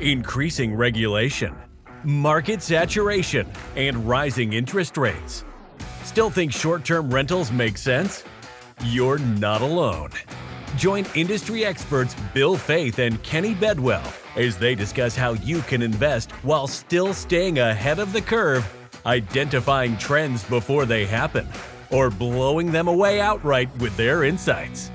increasing regulation, market saturation, and rising interest rates. Still think short term rentals make sense? You're not alone. Join industry experts Bill Faeth and Kenny Bedwell as they discuss how you can invest while still staying ahead of the curve, identifying trends before they happen, or blowing them away outright with their insights.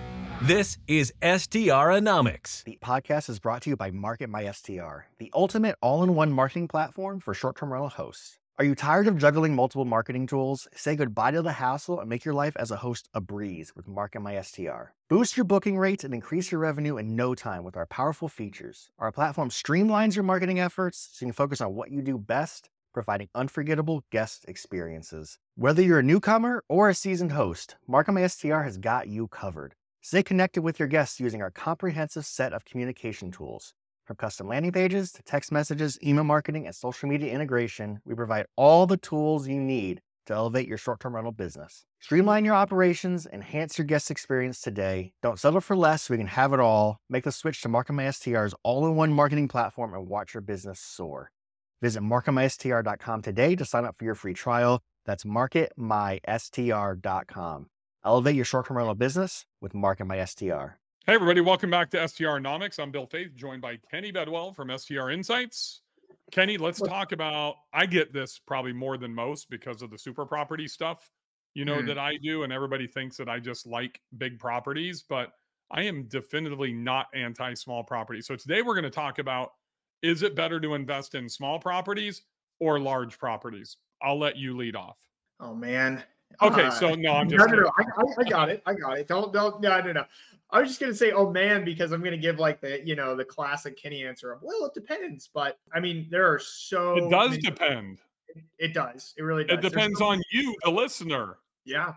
This is STRonomics. The podcast is brought to you by Market My STR, the ultimate all in one marketing platform for short term rental hosts. Are you tired of juggling multiple marketing tools? Say goodbye to the hassle and make your life as a host a breeze with Market My STR. Boost your booking rates and increase your revenue in no time with our powerful features. Our platform streamlines your marketing efforts so you can focus on what you do best, providing unforgettable guest experiences. Whether you're a newcomer or a seasoned host, Market My STR has got you covered. Stay connected with your guests using our comprehensive set of communication tools. From custom landing pages to text messages, email marketing, and social media integration, we provide all the tools you need to elevate your short term rental business. Streamline your operations, enhance your guest experience today. Don't settle for less we can have it all. Make the switch to MarketMySTR's all in one marketing platform and watch your business soar. Visit marketmystr.com today to sign up for your free trial. That's marketmystr.com. Elevate your short term rental business with Market My STR. Hey, everybody, welcome back to STRonomics. I'm Bill Faeth, joined by Kenny Bedwell from STR Insights. Kenny, let's talk about. I get this probably more than most because of the super property stuff, you know, Mm. that I do. And everybody thinks that I just like big properties, but I am definitively not anti small properties. So today we're going to talk about is it better to invest in small properties or large properties? I'll let you lead off. Oh man. Okay, Uh, so no, I'm no, just no, no. I. I, I got it. I got it. Don't, don't, no, no, no. I was just gonna say, oh man, because I'm gonna give like the, you know, the classic Kenny answer of, well, it depends. But I mean, there are so. It does many- depend. It does. It really does. It depends so- on you, the listener. Yeah.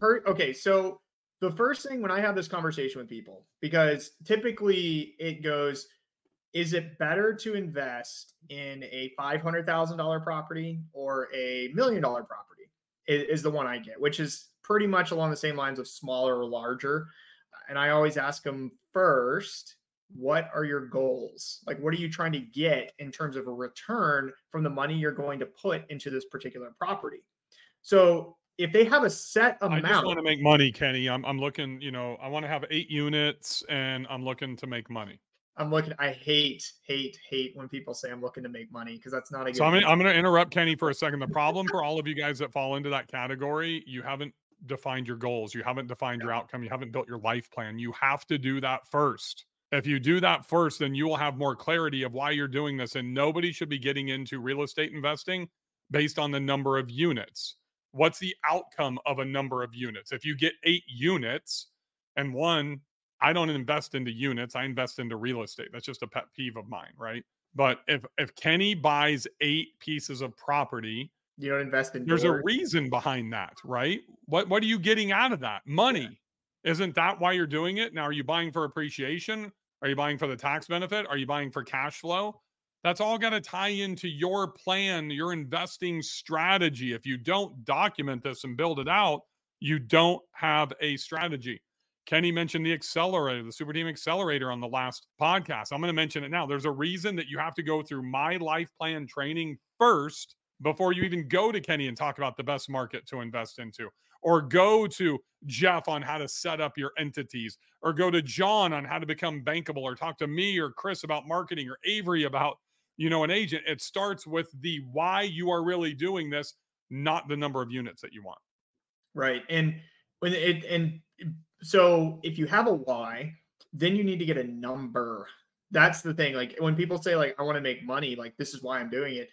Per, okay, so the first thing when I have this conversation with people, because typically it goes, is it better to invest in a five hundred thousand dollar property or a million dollar property? Is, is the one I get, which is pretty much along the same lines of smaller or larger. And I always ask them first, what are your goals? Like, what are you trying to get in terms of a return from the money you're going to put into this particular property? So if they have a set amount, I just want to make money, Kenny. I'm I'm looking, you know, I want to have eight units and I'm looking to make money. I'm looking. I hate, hate, hate when people say I'm looking to make money because that's not a good. So I'm gonna. I'm going to interrupt Kenny for a second. The problem for all of you guys that fall into that category, you haven't defined your goals, you haven't defined your outcome, you haven't built your life plan. You have to do that first. If you do that first, then you will have more clarity of why you're doing this. And nobody should be getting into real estate investing based on the number of units. What's the outcome of a number of units? If you get eight units and one, I don't invest into units, I invest into real estate. That's just a pet peeve of mine, right? But if if Kenny buys eight pieces of property, you don't invest in. there's a reason behind that, right? What what are you getting out of that? Money. Isn't that why you're doing it? Now are you buying for appreciation? Are you buying for the tax benefit? Are you buying for cash flow? That's all got to tie into your plan, your investing strategy. If you don't document this and build it out, you don't have a strategy. Kenny mentioned the accelerator, the Super Team Accelerator on the last podcast. I'm going to mention it now. There's a reason that you have to go through my life plan training first before you even go to Kenny and talk about the best market to invest into, or go to Jeff on how to set up your entities, or go to John on how to become bankable, or talk to me or Chris about marketing, or Avery about, you know, an agent. It starts with the why you are really doing this, not the number of units that you want. right and when it and so if you have a why then you need to get a number. That's the thing like when people say like i want to make money like this is why i'm doing it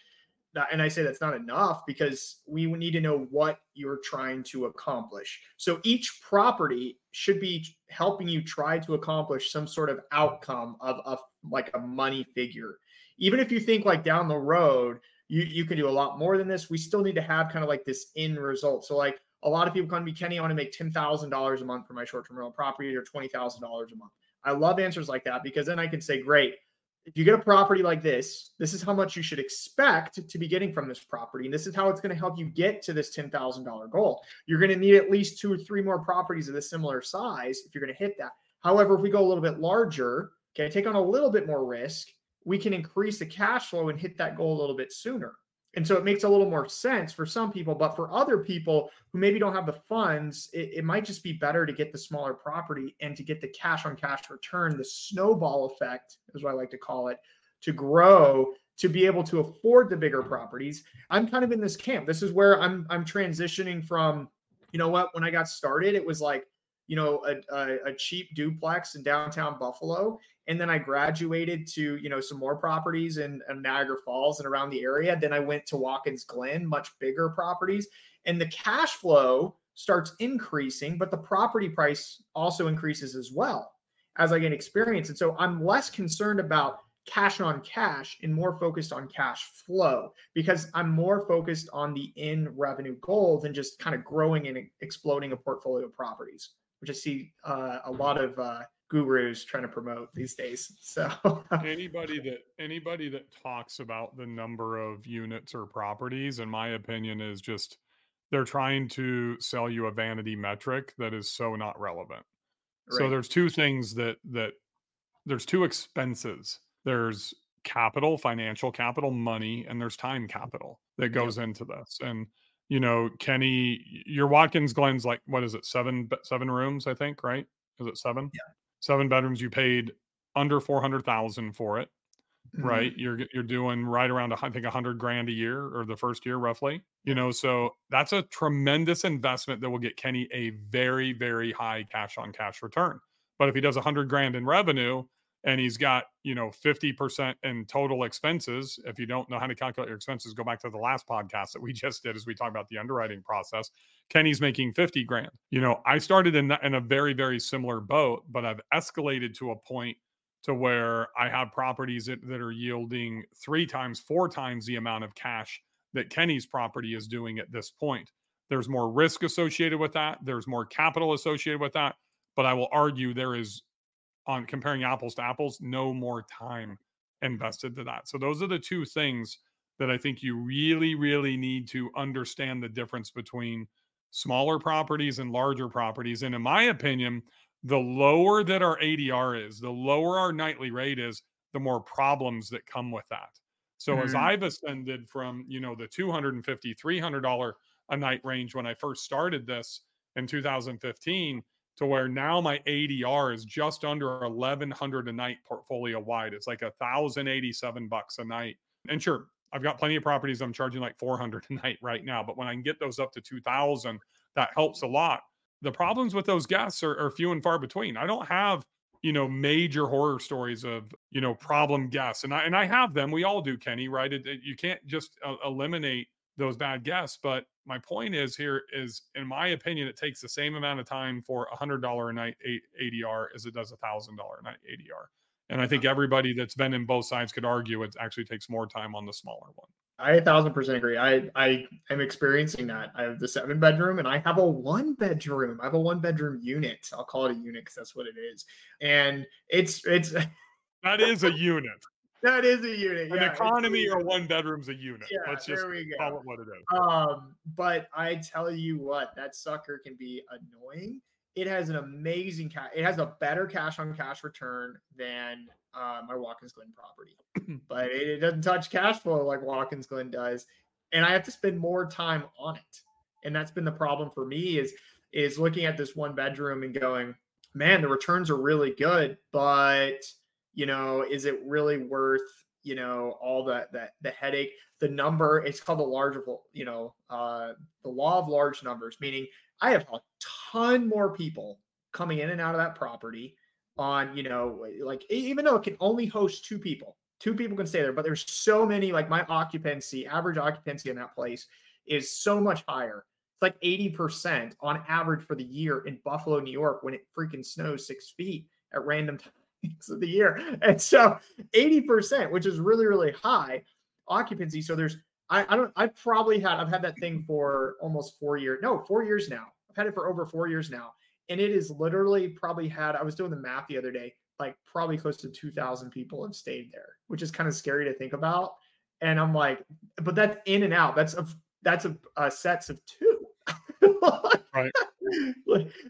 and i say that's not enough because we need to know what you're trying to accomplish. So each property should be helping you try to accomplish some sort of outcome of, of like a money figure. Even if you think like down the road you you can do a lot more than this we still need to have kind of like this end result. So like a lot of people come to me, Kenny, I want to make $10,000 a month for my short term rental property or $20,000 a month. I love answers like that because then I can say, great, if you get a property like this, this is how much you should expect to be getting from this property. And this is how it's going to help you get to this $10,000 goal. You're going to need at least two or three more properties of this similar size if you're going to hit that. However, if we go a little bit larger, okay, take on a little bit more risk, we can increase the cash flow and hit that goal a little bit sooner. And so it makes a little more sense for some people, but for other people who maybe don't have the funds, it, it might just be better to get the smaller property and to get the cash on cash return, the snowball effect is what I like to call it, to grow to be able to afford the bigger properties. I'm kind of in this camp. This is where I'm I'm transitioning from, you know what, when I got started, it was like, you know, a, a, a cheap duplex in downtown Buffalo and then I graduated to you know some more properties in, in, Niagara Falls and around the area. Then I went to Watkins Glen, much bigger properties, and the cash flow starts increasing, but the property price also increases as well as I get experience. And so I'm less concerned about cash on cash and more focused on cash flow because I'm more focused on the in revenue goal than just kind of growing and exploding a portfolio of properties, which I see uh, a lot of uh, gurus trying to promote these days. So anybody that anybody that talks about the number of units or properties, in my opinion, is just they're trying to sell you a vanity metric that is so not relevant. Right. So there's two things that that there's two expenses. There's capital, financial capital, money, and there's time capital that goes yep. into this. And you know, Kenny, your Watkins Glen's like what is it, seven seven rooms, I think, right? Is it seven? Yeah seven bedrooms you paid under 400,000 for it mm-hmm. right? You're you're doing right around I think 100 grand a year or the first year roughly you know so that's a tremendous investment that will get Kenny a very very high cash on cash return. But if he does 100 grand in revenue and he's got you know 50% in total expenses. If you don't know how to calculate your expenses go back to the last podcast that we just did as we talk about the underwriting process. Kenny's making 50 grand. You know i started in, in a very very similar boat but i've escalated to a point to where i have properties that, that are yielding three times four times the amount of cash that kenny's property is doing at this point. There's more risk associated with that. There's more capital associated with that. But i will argue there is on comparing apples to apples, no more time invested to that. So those are the two things that I think you really, really need to understand the difference between smaller properties and larger properties. And in my opinion, the lower that our ADR is, the lower our nightly rate is, the more problems that come with that. So mm-hmm. as I've ascended from, you know, the 250, $300 a night range when I first started this in 2015 to where now my ADR is just under 1100 a night portfolio wide. It's like a thousand eighty-seven bucks a night. And sure, I've got plenty of properties I'm charging like 400 a night right now, but when I can get those up to 2000, that helps a lot. The problems with those guests are, are few and far between. I don't have you know major horror stories of you know problem guests and i and i have them we all do kenny right it, it, you can't just uh, eliminate those bad guests but my point is here is in my opinion it takes the same amount of time for a hundred dollar a night adr as it does a thousand dollar a night adr and i think everybody that's been in both sides could argue it actually takes more time on the smaller one. I a thousand percent agree i i am experiencing that i have the seven bedroom and i have a one bedroom i have a one bedroom unit i'll call it a unit because that's what it is and it's it's that is a unit that is a unit. An yeah, economy or one bedroom's a unit. Yeah, Let's just call it what it is. Um, but I tell you what, that sucker can be annoying. It has an amazing cash. It has a better cash on cash return than uh, my Watkins Glen property, but it, it doesn't touch cash flow like Watkins Glen does, and I have to spend more time on it. And that's been the problem for me is is looking at this one bedroom and going, man, the returns are really good, but you know is it really worth you know all that that the headache? The number it's called the large you know uh the law of large numbers meaning i have a ton more people coming in and out of that property on you know like even though it can only host two people two people can stay there but there's so many like my occupancy average occupancy in that place is so much higher. It's like 80% on average for the year in buffalo new york when it freaking snows six feet at random times of the year. And so 80%, which is really, really high occupancy. So there's, I, I don't, I probably had, I've had that thing for almost four years. No, four years now. I've had it for over four years now. And it is literally probably had, I was doing the math the other day, like probably close to 2,000 people have stayed there, which is kind of scary to think about. And I'm like, but that's in and out. That's a, that's a, a uh, sets of two. right.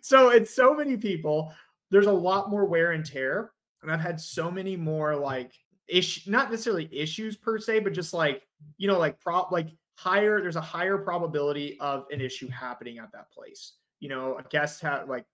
So it's so many people. There's a lot more wear and tear and I've had so many more like issue not necessarily issues per se, but just like, you know, like prop like higher, there's a higher probability of an issue happening at that place. You know, a guest had like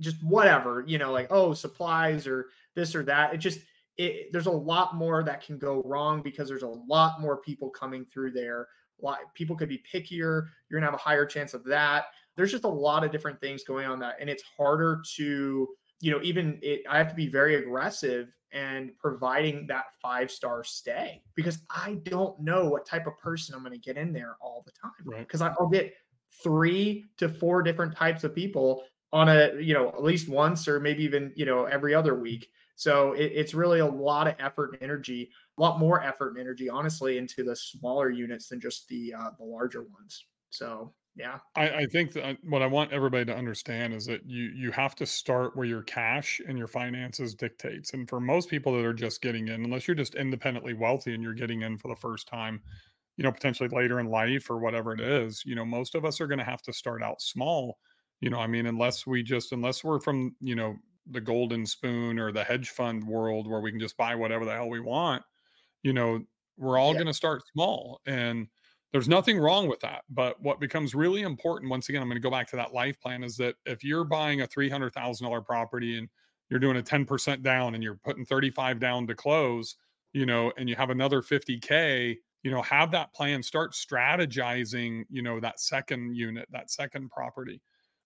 just whatever, you know, like, oh, supplies or this or that. It just it, there's a lot more that can go wrong because there's a lot more people coming through there. A lot, people could be pickier. You're gonna have a higher chance of that. There's just a lot of different things going on that, and it's harder to, you know, even it, I have to be very aggressive and providing that five star stay because I don't know what type of person I'm going to get in there all the time. Because right. I'll get three to four different types of people on a, you know, at least once or maybe even, you know, every other week. So it, it's really a lot of effort and energy, a lot more effort and energy, honestly, into the smaller units than just the uh, the larger ones. So yeah, I, I think that uh, what I want everybody to understand is that you you have to start where your cash and your finances dictates. And for most people that are just getting in, unless you're just independently wealthy and you're getting in for the first time, you know, potentially later in life or whatever it is, you know, most of us are going to have to start out small. You know, I mean, unless we just unless we're from you know the golden spoon or the hedge fund world where we can just buy whatever the hell we want, you know, we're all yeah. going to start small. And there's nothing wrong with that. But what becomes really important, once again, I'm going to go back to that life plan is that if you're buying a $300,000 property and you're doing a 10% down and you're putting 35 down to close, you know, and you have another 50K, you know, have that plan, start strategizing, you know, that second unit, that second property.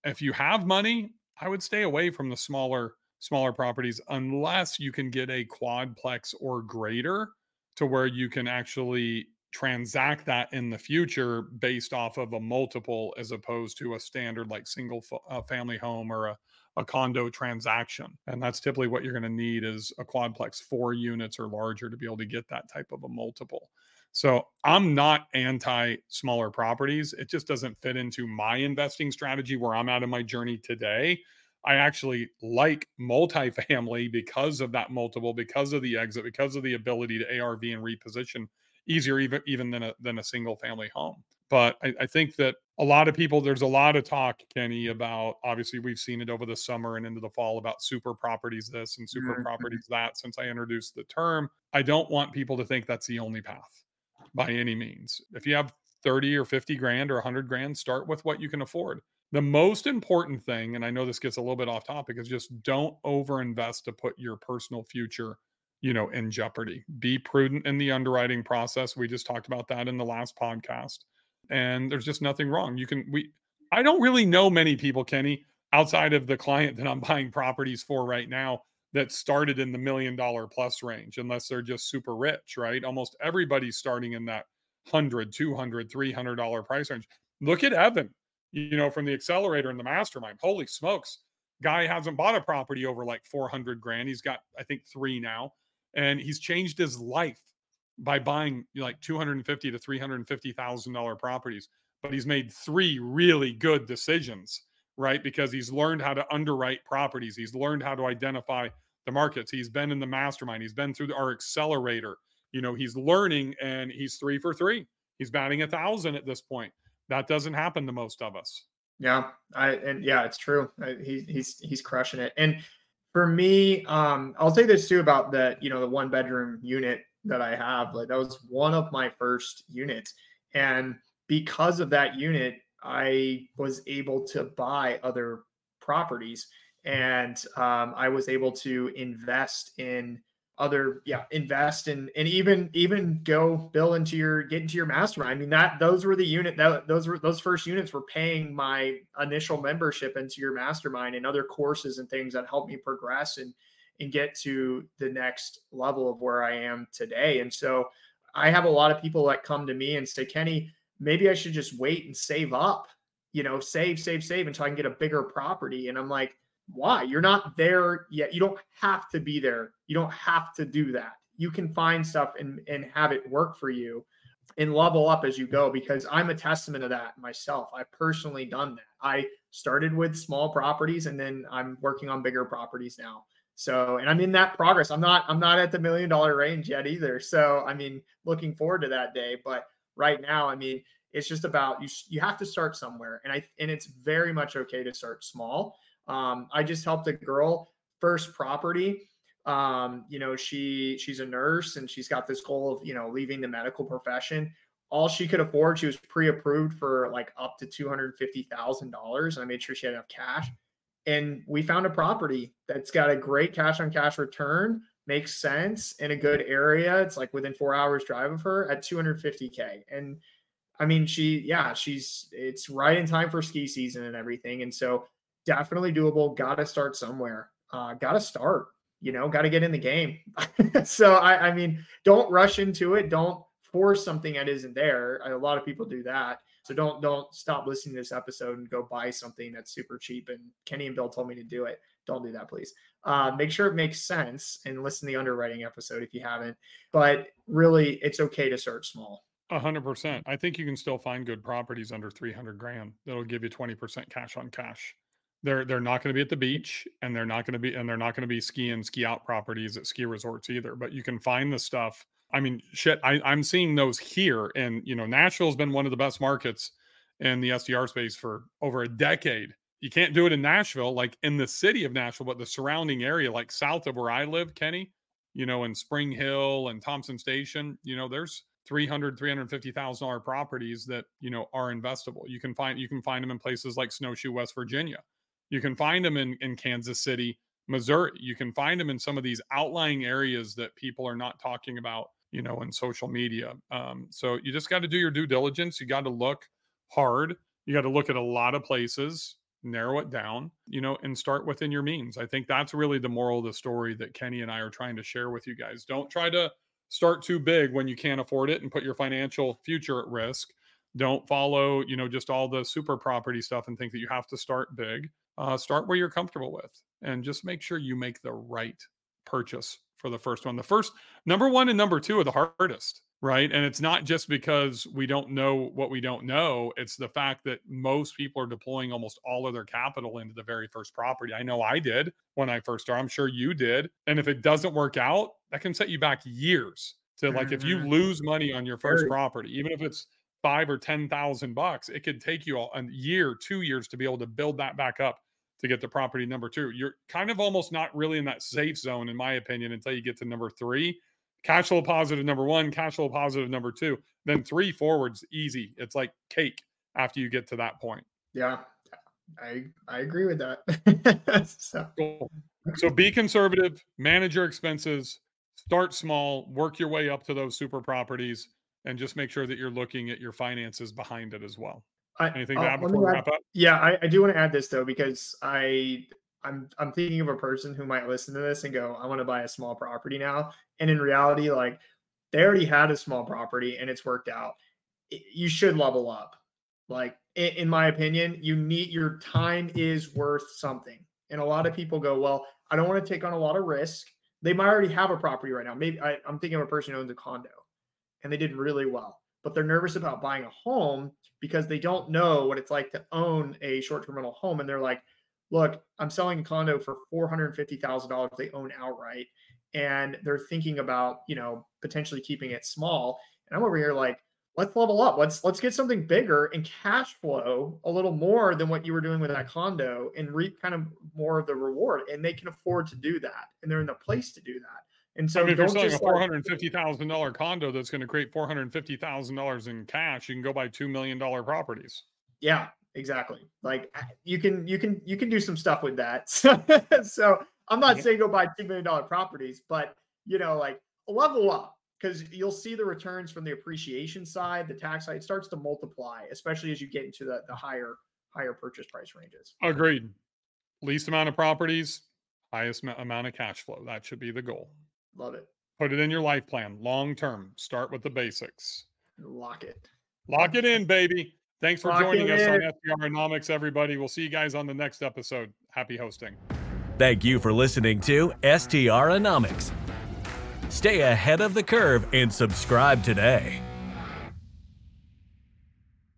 If you have money, I would stay away from the smaller smaller properties unless you can get a quadplex or greater to where you can actually transact that in the future based off of a multiple as opposed to a standard like single uh, family home or a, a condo transaction and that's typically what you're going to need is a quadplex four units or larger to be able to get that type of a multiple so I'm not anti smaller properties. It just doesn't fit into my investing strategy where I'm at in my journey today. I actually like multifamily because of that multiple, because of the exit, because of the ability to ARV and reposition easier even even than a than a single family home. But I, I think that a lot of people, there's a lot of talk, Kenny, about obviously we've seen it over the summer and into the fall about super properties this and super mm-hmm. properties that since I introduced the term. I don't want people to think that's the only path by any means. If you have 30 or 50 grand or 100 grand, start with what you can afford. The most important thing, and I know this gets a little bit off topic, is just don't overinvest to put your personal future, you know, in jeopardy. Be prudent in the underwriting process. We just talked about that in the last podcast. And there's just nothing wrong. You can we I don't really know many people, Kenny, outside of the client that I'm buying properties for right now that started in the million dollar plus range unless they're just super rich right almost everybody's starting in that 100 200 300 dollar price range look at evan you know from the accelerator and the mastermind holy smokes guy hasn't bought a property over like 400 grand he's got i think three now and he's changed his life by buying like 250 to 350 thousand dollar properties but he's made three really good decisions right? Because he's learned how to underwrite properties. He's learned how to identify the markets. He's been in the mastermind. He's been through our accelerator. You know, he's learning and he's three for three. He's batting a thousand at this point. That doesn't happen to most of us. Yeah, I and yeah, it's true. I, he, he's he's crushing it. And for me, um, I'll say this too about the you know the one bedroom unit that I have. Like that was one of my first units, and because of that unit, I was able to buy other properties and um, I was able to invest in other yeah invest in and even even go bill into your get into your mastermind. I mean that those were the unit that those were those first units were paying my initial membership into your mastermind and other courses and things that helped me progress and and get to the next level of where I am today. And so I have a lot of people that come to me and say, Kenny, maybe I should just wait and save up, you know, save, save, save until I can get a bigger property. And I'm like, why? You're not there yet. You don't have to be there. You don't have to do that. You can find stuff and, and have it work for you and level up as you go because I'm a testament of that myself. I've personally done that. I started with small properties and then I'm working on bigger properties now. So, and I'm in that progress. I'm not I'm not at the million dollar range yet either. So, I mean, looking forward to that day, but right now, I mean, it's just about you. You have to start somewhere, and I and it's very much okay to start small. Um, I just helped a girl first property. Um, you know, she she's a nurse and she's got this goal of, you know, leaving the medical profession. All she could afford, she was pre-approved for like up to two hundred fifty thousand dollars. I made sure she had enough cash, and we found a property that's got a great cash on cash return, makes sense in a good area. It's like within four hours drive of her at two hundred fifty k, and I mean, she, yeah, she's it's right in time for ski season and everything, and so definitely doable. Got to start somewhere. Uh, Got to start you know, got to get in the game. so I, I mean, don't rush into it. Don't force something that isn't there. A lot of people do that. So don't don't stop listening to this episode and go buy something that's super cheap. And Kenny and Bill told me to do it. Don't do that, please. Uh, make sure it makes sense and listen to the underwriting episode if you haven't. But really, it's okay to start small. A hundred percent. I think you can still find good properties under three hundred grand that'll give you twenty percent cash on cash they're they're not going to be at the beach and they're not going to be and they're not going to be ski ski out properties at ski resorts either but you can find the stuff. I mean shit I, i'm seeing those here and you know nashville's been one of the best markets in the STR space for over a decade. You can't do it in nashville like in the city of nashville but the surrounding area like south of where i live kenny you know in spring hill and thompson station you know there's 300 350,000 dollar properties that you know are investable. You can find you can find them in places like snowshoe west virginia you can find them in, in Kansas City, Missouri. You can find them in some of these outlying areas that people are not talking about, you know, in social media. Um, so you just got to do your due diligence. You got to look hard. You got to look at a lot of places, narrow it down, you know, and start within your means. I think that's really the moral of the story that Kenny and I are trying to share with you guys. Don't try to start too big when you can't afford it and put your financial future at risk. Don't follow, you know, just all the super property stuff and think that you have to start big uh, start where you're comfortable with and just make sure you make the right purchase for the first one. The first number one and number two are the hardest, right? And it's not just because we don't know what we don't know, it's the fact that most people are deploying almost all of their capital into the very first property. I know I did when I first started. I'm sure you did. And if it doesn't work out, that can set you back years to like mm-hmm. if you mm-hmm. lose money on your first property, even if it's five or ten thousand bucks, it could take you a year, two years to be able to build that back up to get to property number two. You're kind of almost not really in that safe zone, in my opinion, until you get to number three. Cash flow positive number one, cash flow positive number two. Then three forwards, easy. It's like cake after you get to that point. Yeah, I I agree with that. so. Cool. so be conservative, manage your expenses, start small, work your way up to those super properties, and just make sure that you're looking at your finances behind it as well. I, Anything to uh, add before we wrap up? Yeah, I, I do want to add this though because I I'm I'm thinking of a person who might listen to this and go, I want to buy a small property now. And in reality, like they already had a small property and it's worked out. You should level up. Like in, in my opinion, you need your time is worth something. And a lot of people go, well, I don't want to take on a lot of risk. They might already have a property right now. Maybe I, I'm thinking of a person who owns a condo and they did really well. But they're nervous about buying a home because they don't know what it's like to own a short-term rental home. And they're like look i'm selling a condo for $450000 they own outright and they're thinking about you know potentially keeping it small. And i'm over here like let's level up. Let's let's get something bigger and cash flow a little more than what you were doing with that condo and reap kind of more of the reward. And they can afford to do that and they're in the place to do that and so, I mean, if you're selling a four hundred fifty thousand dollar condo that's going to create four hundred fifty thousand dollars in cash, you can go buy two million dollar properties. Yeah, exactly. Like you can you can you can do some stuff with that. so I'm not saying go buy two million dollar properties, but you know, like level up because you'll see the returns from the appreciation side, the tax side starts to multiply, especially as you get into the the higher higher purchase price ranges. Agreed. Least amount of properties, highest amount of cash flow. That should be the goal. Love it. Put it in your life plan long term. Start with the basics. Lock it. Lock it in, baby. Thanks for Lock joining us in. on STRonomics, everybody. We'll see you guys on the next episode. Happy hosting. Thank you for listening to STRonomics. Stay ahead of the curve and subscribe today.